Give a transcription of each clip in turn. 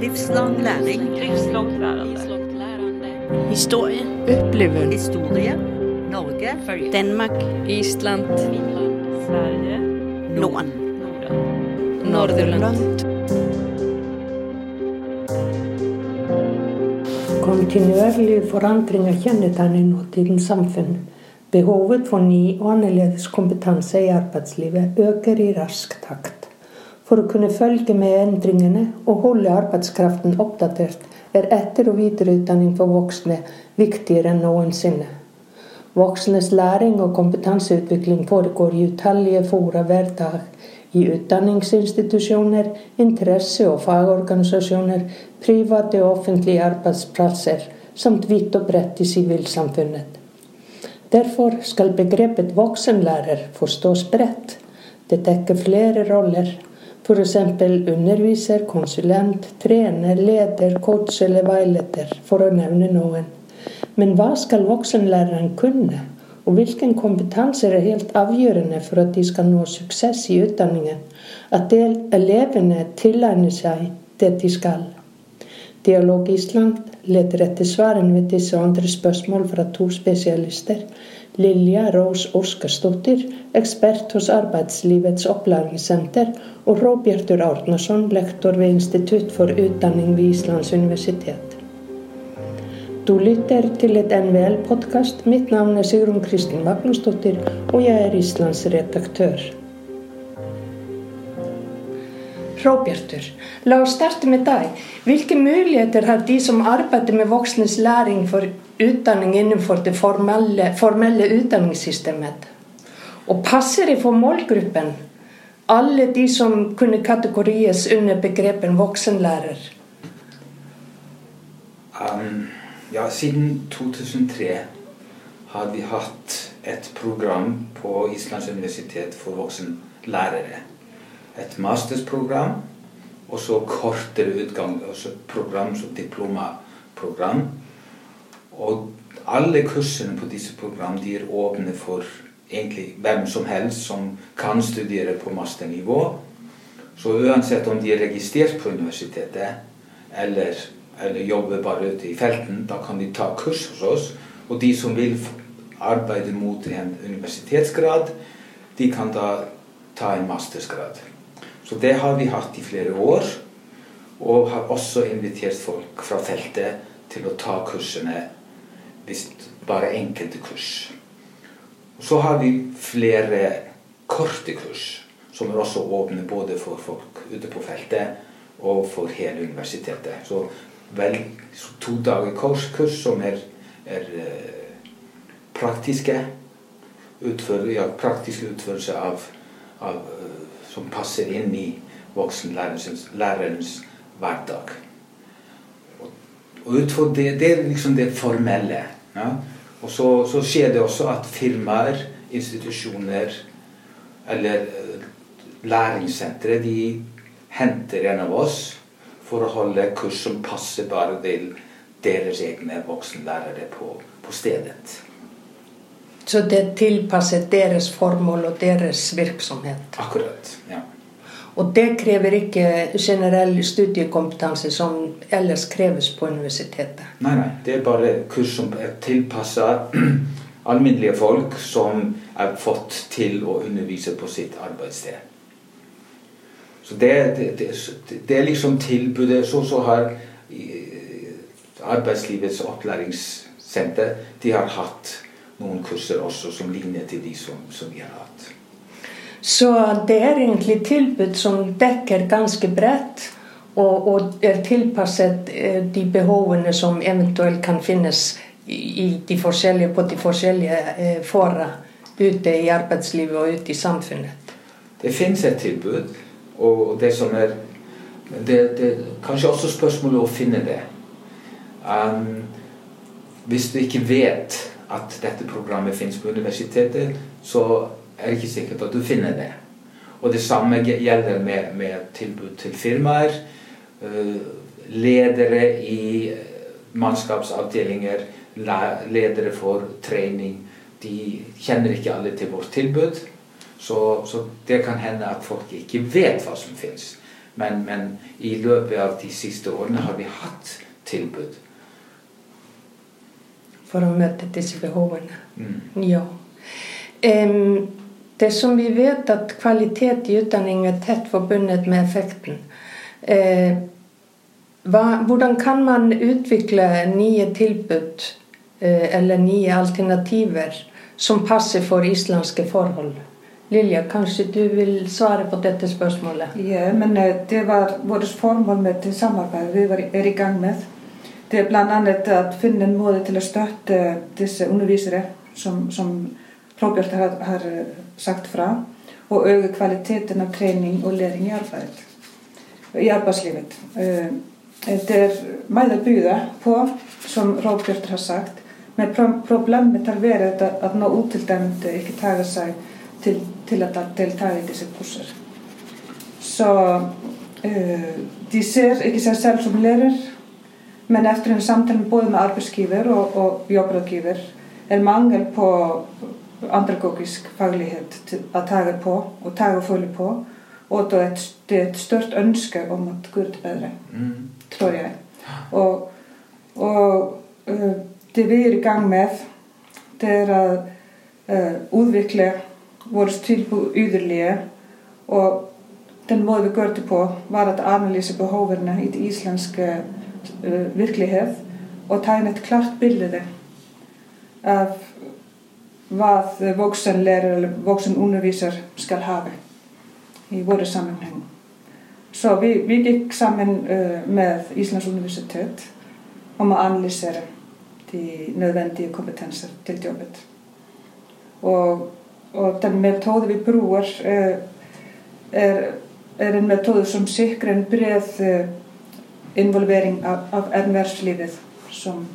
Livslang læring. Livslångt lærende. Historie. Oppleve. Historie. Norge. Følge. Danmark. Island. Sverige. Norden. Nordirland. Kontinuerlige forandringer kjennetegner nåtidens samfunn. Behovet for ny og annerledes kompetanse i arbeidslivet øker i rask takt. For å kunne følge med endringene og holde arbeidskraften oppdatert, er etter- og videreutdanning for voksne viktigere enn noensinne. Voksnes læring og kompetanseutvikling foregår i utallige fora hver dag. I utdanningsinstitusjoner, interesse- og fagorganisasjoner, private og offentlige arbeidsplasser, samt vidt og bredt i sivilsamfunnet. Derfor skal begrepet voksenlærer forstås bredt. Det dekker flere roller, f.eks. underviser, konsulent, trener, leder, coach eller veileder, for å nevne noen. Men hva skal voksenlæreren kunne, og hvilken kompetanse er helt avgjørende for at de skal nå suksess i utdanningen? At elevene tilegner seg det de skal. Dialog Island leter etter svarene ved disse og andre spørsmål fra to spesialister. Lilja Ros Oskarsdottir, ekspert hos Arbeidslivets opplæringssenter, og Råbjartur Árnason, lektor ved Institutt for utdanning ved Islands universitet. Du lytter til et NVL-podkast. Mitt navn er Sigrun Kristin Magnusdottir, og jeg er Islands redaktør. Råbjartur, la oss starte med deg. Hvilke muligheter har de som arbeider med voksnes læring for utdanning innenfor det formelle, formelle utdanningssystemet? Og passer det for målgruppen? Alle de som kunne kategories under begrepen voksenlærer? Um, ja, siden 2003 har vi hatt et program på Islands universitet for voksenlærere. Et mastersprogram, og så kortere utgang, altså program som diplomaprogram. Og alle kursene på disse program de er åpne for egentlig hvem som helst som kan studere på masternivå. Så uansett om de er registrert på universitetet eller eller jobber bare ute i felten, da kan de ta kurs hos oss. Og de som vil arbeide mot en universitetsgrad, de kan da ta en mastersgrad. Så det har vi hatt i flere år. Og har også invitert folk fra feltet til å ta kursene, hvis bare enkelte kurs. Så har vi flere korte kurs, som er også åpne både for folk ute på feltet og for hele universitetet. Så vel to dager kurs, kurs som er, er uh, praktiske utfør, ja, praktisk utførelse av, av uh, som passer inn i voksenlærerens lærerens hverdag. Og, og utfor det, det er liksom det formelle. Ja? Og så, så, skjer det også at firmaer, institusjoner eller uh, læringssentre de henter en av oss for å holde kurs som passer bare til deres egne voksenlærere på, på stedet. Så det er tilpasset deres formål og deres virksomhet? Akkurat, ja. Og det krever ikke generell studiekompetanse som ellers kreves på universitetet? Nei, nei. Det er bare kurs som er tilpassa alminnelige folk som er fått til å undervise på sitt arbeidssted. Så det, det, det, det, er liksom tilbudet. Så, så har Arbeidslivets opplæringssenter de har hatt noen kurser også som ligner til de som, som vi har hatt. Så det er egentlig tilbud som dekker ganske bredt, og, og er tilpasset de behovene som eventuelt kan finnes i de på de forskjellige eh, fora ute i arbeidslivet og ute i samfunnet? Det finnes et tilbud. Og det som er det, det Kanskje også spørsmålet å finne det. Um, hvis du ikke vet at dette programmet finnes på universitetet, så er det ikke sikkert at du finner det. Og det samme gjelder med, med tilbud til firmaer. Uh, ledere i mannskapsavdelinger, ledere for trening. De kjenner ikke alle til vårt tilbud. Så, så, det kan hende at folk ikke vet hva som fins. Men, men i løpet av de siste årene har vi hatt tilbud. For å møte disse behovene. Mm. Ja. Um, det som vi vet at kvalitet i utdanning er tett forbundet med effekten. Uh, hva, hvordan kan man utvikle nye tilbud uh, eller nye alternativer som passer for islandske forhold? Lilja, kanskje du vil svare på dette spørsmålet? Ja, men eh, det var vårt formål med det samarbeidet vi var, er i gang med. Det är bland annat att finna en måde till att stötta dessa undervisare som, som Robert har, har sagt fra och öka kvaliteten av träning och läring i arbetet, eh, i arbetslivet. Det är mycket att bjuda på, som Robert har sagt, men problemet har varit att nå ut till dem det inte tagar sig till, till att delta i dessa kurser. Så eh, de ser inte sig själv som lärare Men efter en samtale både med arbetsgiver och, och jobbrådgivare är mangel på andragogisk faglighet att taga på och taga och följa på och då är det ett stört önske om um att gå ut bättre, mm. tror jag. Och, och det vi är i gang með det er að uh, úðvikli voru tilbúið yðurlega og den móð við görði på var að analýsa behoverna í íslenska virkelighet, og tegne et klart bilde av hva voksenlærer eller voksenunderviser skal ha i våre sammenheng. Så vi, vi gikk sammen eh, med Islands universitet om å analysere de nødvendige kompetenser til jobbet. Og, og den metode vi bruker, eh, er, er en metode som sikrer en bred eh, involvering av, av ervärvslivet som,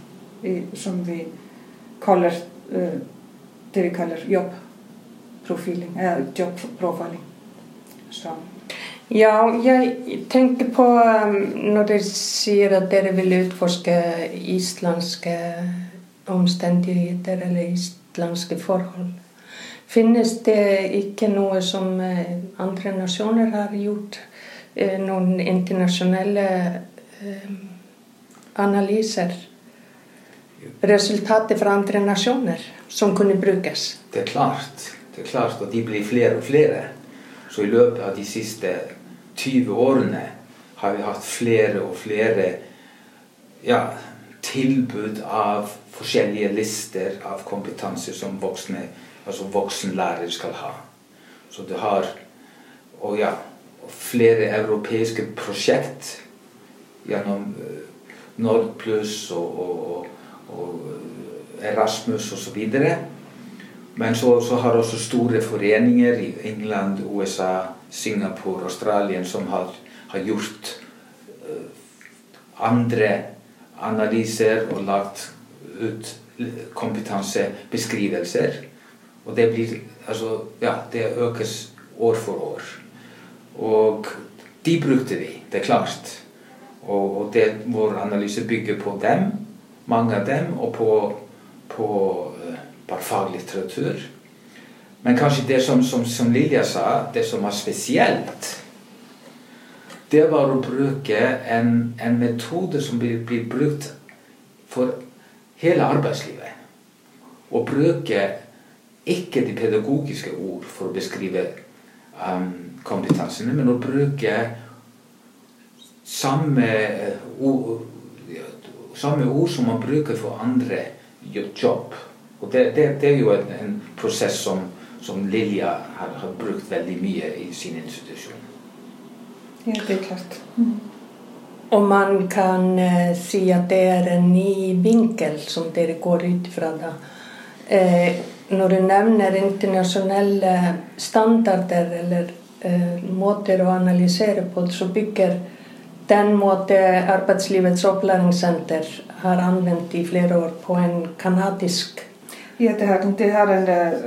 som vi kallar det eh, vi kallar jobbprofiling eller äh, jobbprofiling. Så. Ja, jag tänkte på um, när du säger att du vill utforska isländska omständigheter eller isländska förhållanden. Finnes det ikke noe som eh, andre nasjoner har gjort? Eh, Noen internasjonelle analyser? Resultater fra andre nasjoner som kunne brukes? Det er klart. Det er klart, at de blir flere og flere. Så i løpet av de siste 20 årene har vi hatt flere og flere ja, tilbud av forskjellige lister av kompetanse som voksne, altså voksenlærere skal ha. Så du har og ja, flere europeiske prosjekt gjennom Nord Nordplus og, og, og, eh, Erasmus osv. Men så, så har også store foreninger i England, USA, Singapore, Australien som har, har gjort eh, andre analyser og lagt ut kompetansebeskrivelser. Og det blir altså, ja, det økes år for år. Og de brukte vi, det er klart. Og, og det, vår analyse bygger på dem, mange av dem, og på, på eh, bare faglitteratur. Men kanskje det som, som, som Lilja sa, det som var spesielt, det var å bruke en, en metode som blir, blir brukt for hele arbeidslivet. Å bruke ikke de pedagogiske ord for å beskrive um, kompetansene, men å bruke samme, ord, samme ord som man bruker for andre jobb. Og det, det, det er jo en, en prosess som, som Lilja har, har brukt veldig mye i sin institusjon. Ja, det er klart. Og man kan eh, si at det er en ny vinkel som dere går ut fra da. Eh, når du nevner internasjonale standarder eller eh, måter å analysere på, så bygger den måte Arbetslivets uppläringscenter har använt i flera år på en kanadisk... Ja, det här, det här är en eh,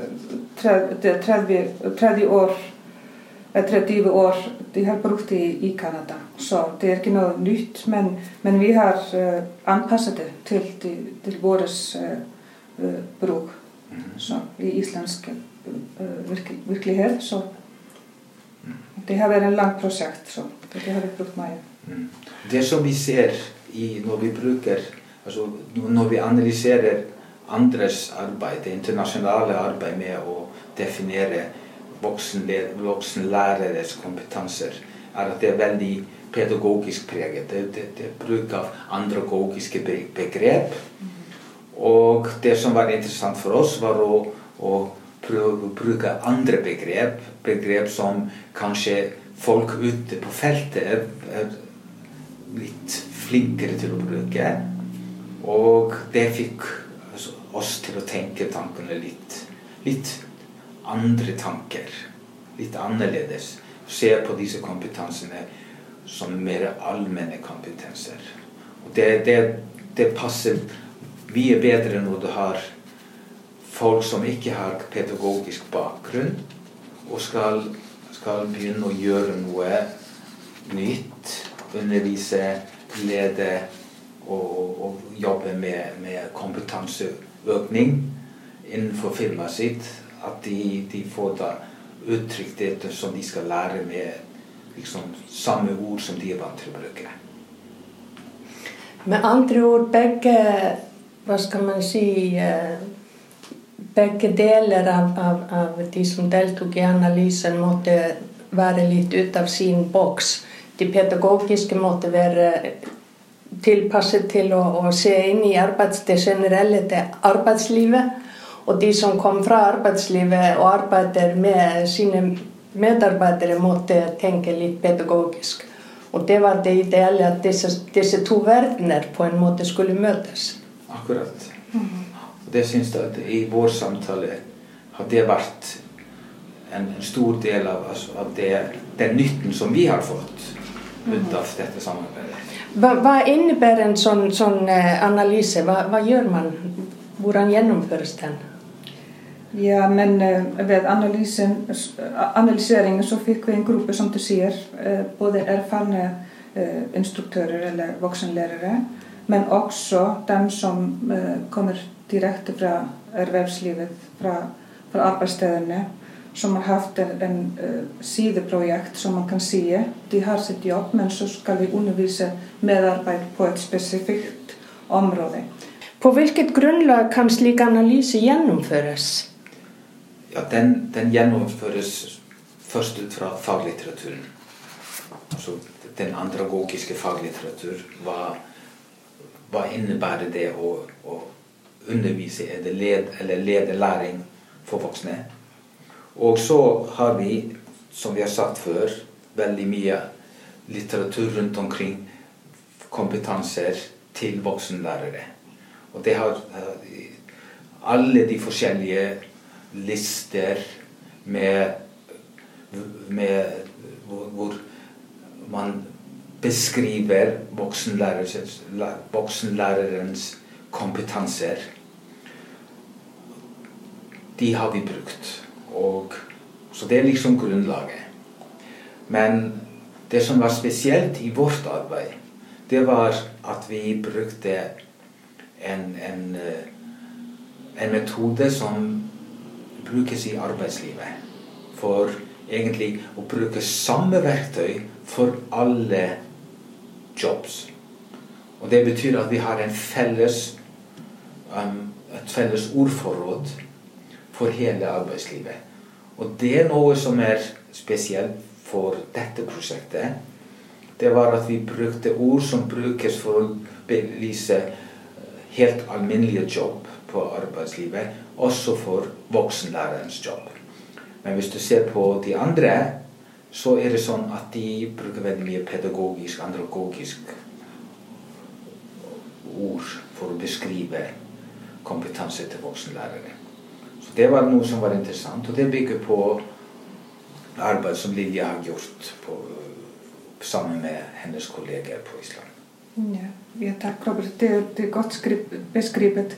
30 år, eh, 30 år, de har brukt i, i Kanada. Så det är inte något nytt, men, men vi har eh, anpassat det till, till, till våres uh, bruk mhm. så, i isländsk uh, virk, verklighet. Så. Det har varit en lång projekt, så det har vi brukt mycket. Mm. Det som vi ser i, når vi bruker altså når vi analyserer andres arbeid, det internasjonale arbeid med å definere voksenlæreres kompetanser, er at det er veldig pedagogisk preget. Det, det, det er bruk av andragogiske begrep. Og det som var interessant for oss, var å, å prøve å bruke andre begrep. Begrep som kanskje folk ute på feltet flinkere til å bruke. Og det fikk altså, oss til å tenke tankene litt, litt andre tanker. Litt annerledes. Se på disse kompetansene som mer allmenne kompetanser. Og det, det, det passer mye bedre når du har folk som ikke har pedagogisk bakgrunn, og skal, skal begynne å gjøre noe nytt. Undervise, lede og, og jobbe med, med kompetanseøkning innenfor firmaet sitt. At de, de får da uttrykt det som de skal lære med liksom, samme ord som de er vant til å bruke. Med andre ord, begge hva skal man si eh, Begge deler av, av, av de som deltok i analysen, måtte være litt ut av sin boks. De pedagogiske måtte være tilpasset til å, å se inn i arbeids, det generelle til arbeidslivet. Og de som kom fra arbeidslivet og arbeider med sine medarbeidere, måtte tenke litt pedagogisk. Og det var det ideelle at disse, disse to verdener på en måte skulle møtes. Akkurat. Og det syns jeg at i vår samtale har det vært en stor del av, altså, av det, den nytten som vi har fått utav detta samarbete. Va, vad innebär en sån, sån eh, analys? Va, vad gör man? Hur genomförs den? Ja, men eh, við analyseringen svo fikk við einn grúpi som du sér, eh, både erfarna instruktörer eller vuxenlärare men också de som kommer direkt fra ervervslivet, fra, fra arbeidsstedene som har haft en, en eh, uh, sidoprojekt som man kan se. De har sitt jobb men så ska de undervisa medarbetare på ett specifikt område. På vilket grundlag kan slika analyser genomföras? Ja, den, den genomförs först ut från faglitteraturen. Alltså, den andragogiska faglitteratur, vad, vad innebär det att, att undervisa eller, led, eller leda läring för vuxna? Og så har vi, som vi har sagt før, veldig mye litteratur rundt omkring kompetanser til voksenlærere. Og det har alle de forskjellige lister med, med hvor, hvor, man beskriver voksenlærerens, voksenlærerens kompetanser. De har vi brukt. Og, så det er liksom grunnlaget. Men det som var spesielt i vårt arbeid, det var at vi brukte en, en, eh, en metode som brukes i arbeidslivet. For egentlig å bruke samme verktøy for alle jobs. Og det betyr at vi har felles, um, et felles ordforråd for hele arbeidslivet. Og det er noe som er spesielt for dette prosjektet. Det var at vi brukte ord som brukes for å belyse eh, helt alminnelige jobb på arbeidslivet, også for voksenlærerens jobb. Men hvis du ser på de andre, så er det sånn at de bruker veldig mye pedagogisk, andragogisk ord for å beskrive kompetanse til voksenlærere. Det var något som var intressant och det bygger på arbete som Lilja har gjort på, sammen med hennes kollegor på Island. Ja, ja tack Robert. Det, det är gott beskrivet.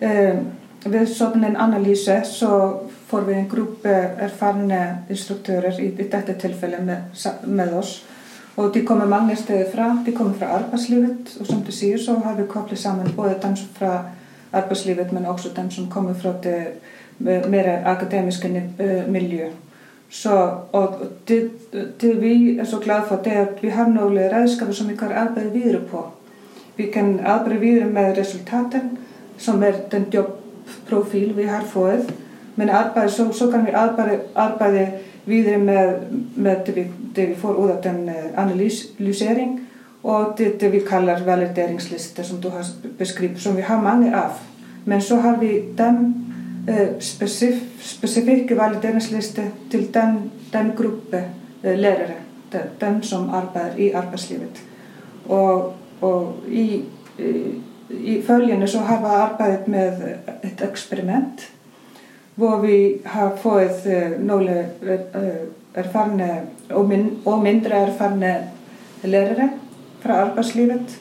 Eh, vid sådan en analys så får vi en grupp eh, erfarne instruktörer i, i detta tillfälle med, med oss og de komið mange stegið frá, de komið frá arbeidslífið og sem þið séu svo hafið koplið saman bóðið þeim frá arbeidslífið menn og þeim sem komið frá þeim det mer akademiske miljø. Så, og det, det vi er så glade for, det er at vi har nogle redskaber, som vi kan arbejde videre på. Vi kan arbejde videre med resultaten, som er den jobprofil vi har fået. Men arbejde, så, så kan vi arbejde, arbejde videre med, med det, vi, det, vi får ud af den uh, analysering, og det, det vi kalder valideringslister, som du har beskrevet, som vi har mange af. Men så har vi dem specif, specifikke valideringslister til den, den gruppe uh, lærere, de, dem som arbejder i arbejdslivet. Og, og i, i følgende så har vi arbejdet med et eksperiment, hvor vi har fået uh, nogle erfarne og, min, og mindre erfarne lærere fra arbejdslivet,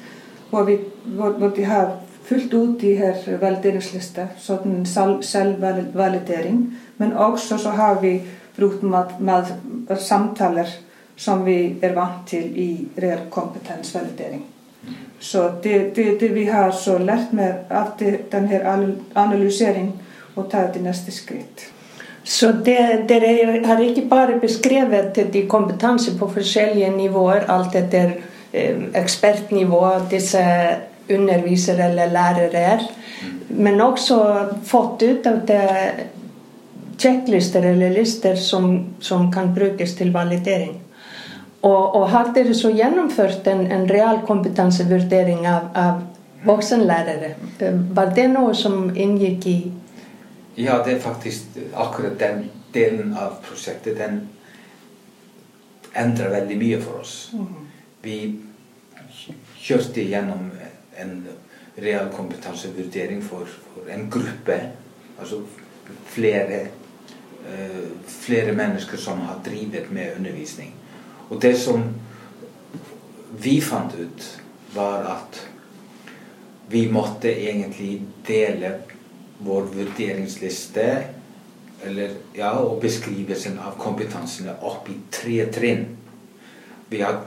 hvor, vi, hvor, hvor de har fyldt ud de her valideringslister, sådan selv, selvvalidering, men også så har vi brugt med, med samtaler, som vi er vant til i reell kompetensvalidering. Så det, det, det vi har så lært med det, den her analysering og taget det næste skritt. Så dere har ikke bare beskrevet de kompetanser på forskjellige nivåer, alt etter eh, ekspertnivå disse undervisere eller lærere er, men også fått ut av det checklister eller lister som, som kan brukes til validering. Og, og har dere så gjennomført en, en realkompetansevurdering av, av voksenlærere? Var det noe som inngikk i Ja, det er faktisk akkurat den delen av prosjektet. Den endrer veldig mye for oss. Vi kjørte gjennom en realkompetansevurdering for, for en gruppe. Altså flere, uh, flere mennesker som har drevet med undervisning. Og det som vi fant ut, var at vi måtte egentlig dele vår vurderingsliste eller, ja, og beskrivelsen av kompetansene opp i tre trinn. Vi har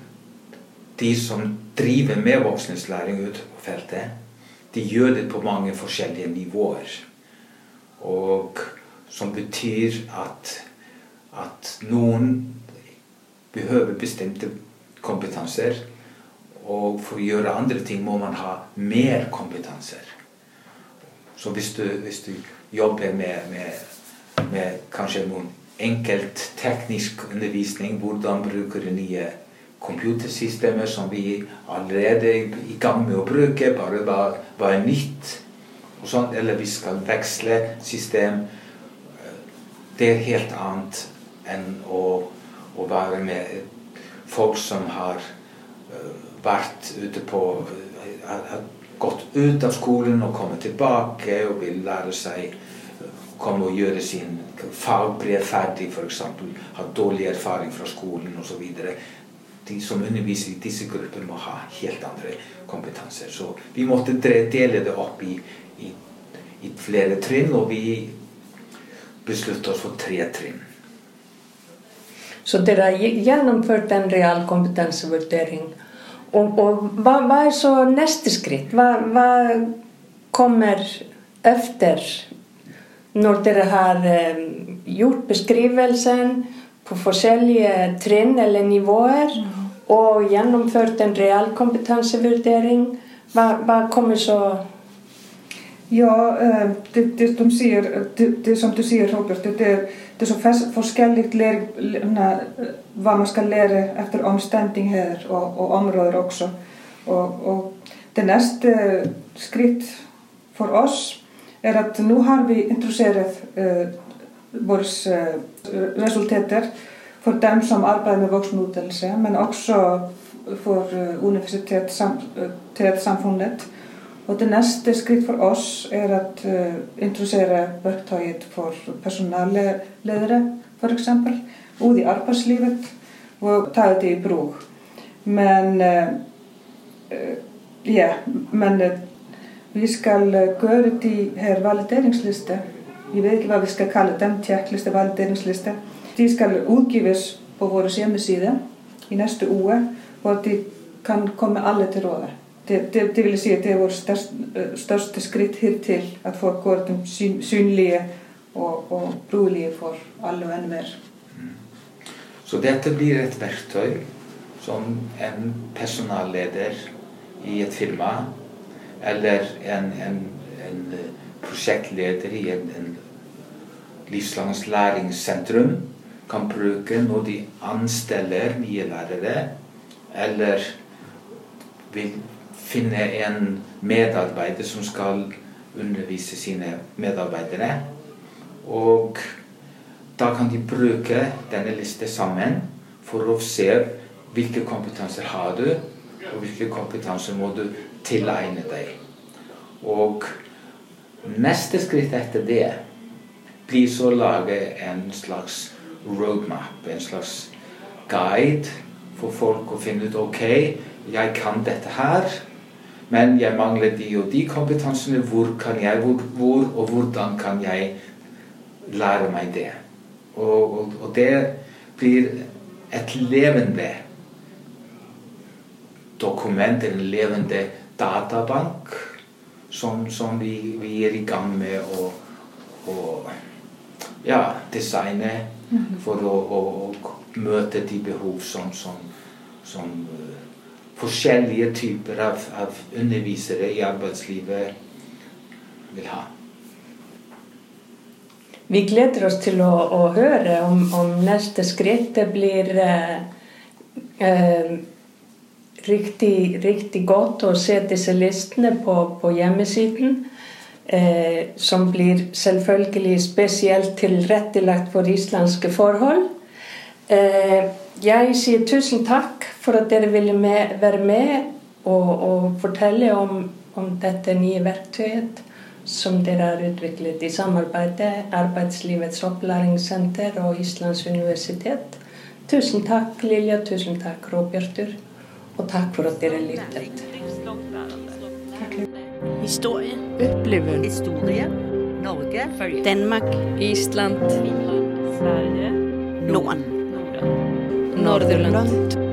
de som driver med voksneslæring ute på feltet, de gjør det på mange forskjellige nivåer. Og som betyr at, at noen behøver bestemte kompetanser. Og for å gjøre andre ting må man ha mer kompetanser. Så hvis du, hvis du jobber med, med, med, kanskje noen enkelt teknisk undervisning, hvordan bruker du nye computersystemer som vi allerede er i gang med å bruke, bare var er nytt, og sånt, eller vi skal veksle system, det er helt annet enn å, å være med folk som har uh, vært ute på har gått ut av skolen og kommet tilbake og vil lære seg komme og gjøre sin fagbrev ferdig, f.eks. Ha dårlig erfaring fra skolen osv. De som underviser i disse grupper, må ha helt andre kompetanser. Så vi måtte dele det opp i, i, i flere trinn, og vi besluttet oss for tre trinn. Så dere har gjennomført en realkompetansevurdering og, og hva, hva, er så neste skritt? Hva, hva kommer efter når dere har eh, gjort beskrivelsen på forskjellige trinn eller nivåer mm. Og gjennomført en realkompetansevurdering? Hva, hva kommer så Ja, det, det, de sier, det, det som du sier, Robert, det er det er så forskjellig hva man skal lære etter omstendigheter og, og områder også. Og, og, det neste skritt for oss er at nå har vi introdusert uh, våre uh, resultater for dem som um arbeid med voksenutdannelse, men også for uh, universitetssamfunnet. Uh, og det neste skritt for oss er að uh, introducera verktøyet for personalleðere, f.eks. út í arbeidslífet og taða þetta í brúk. Men, uh, uh, yeah, men uh, við skal göra þetta í valderingsliste. Ég veit ekki hvað við skal kalla þetta, tjekkliste, valderingsliste. De skal utgives på vår hjemmeside i neste uke, og de kan komme alle til rådet det, det, det vil si at det er vårt største, største skritt hittil at folk går de syn, synlige og, og brukelige for alle og enhver. Så dette blir et verktøy som en personalleder i et firma eller en, en, en prosjektleder i en, en livslangs læringssentrum kan bruke når de ansteller nye lærere, eller vil finne en medarbeider som skal undervise sine medarbeidere. Og da kan de bruke denne listen sammen for å se hvilke kompetanser har du, og hvilke kompetanser må du tilegne deg. Og neste skritt etter det blir så å lage en slags roadmap, en slags guide for folk å finne ut ok, jeg kan dette her, men jeg mangler de og de kompetansene. Hvor kan jeg, hvor, hvor og hvordan kan jeg lære meg det? Og, og, og det blir et levende dokument, en levende databank, som, som vi, vi, er i gang med å, å ja, designe for å, å, møte de behov som, som, som uh, forskjellige typer av, av undervisere i arbeidslivet vil ha. Vi gleder oss til å, å høre om, om, neste skritt. Det blir uh, uh, riktig, riktig, godt å se disse listene på, på hjemmesiden. Eh, som blir selvfølgelig spesielt tilrettelagt for islandske forhold. Eh, jeg sier tusen takk for at dere ville med, være med og, og fortelle om, om, dette nye verktøyet som dere har utviklet i samarbeidet Arbeidslivets opplæringssenter og Islands universitet. Tusen takk, Lilja. Tusen takk, Robjartur. Og takk for at dere lyttet. Historie. Oppleve. Historie. Norge. Danmark. Island. Finland. Sverige. Norden. Norden. Norðurland. Lund.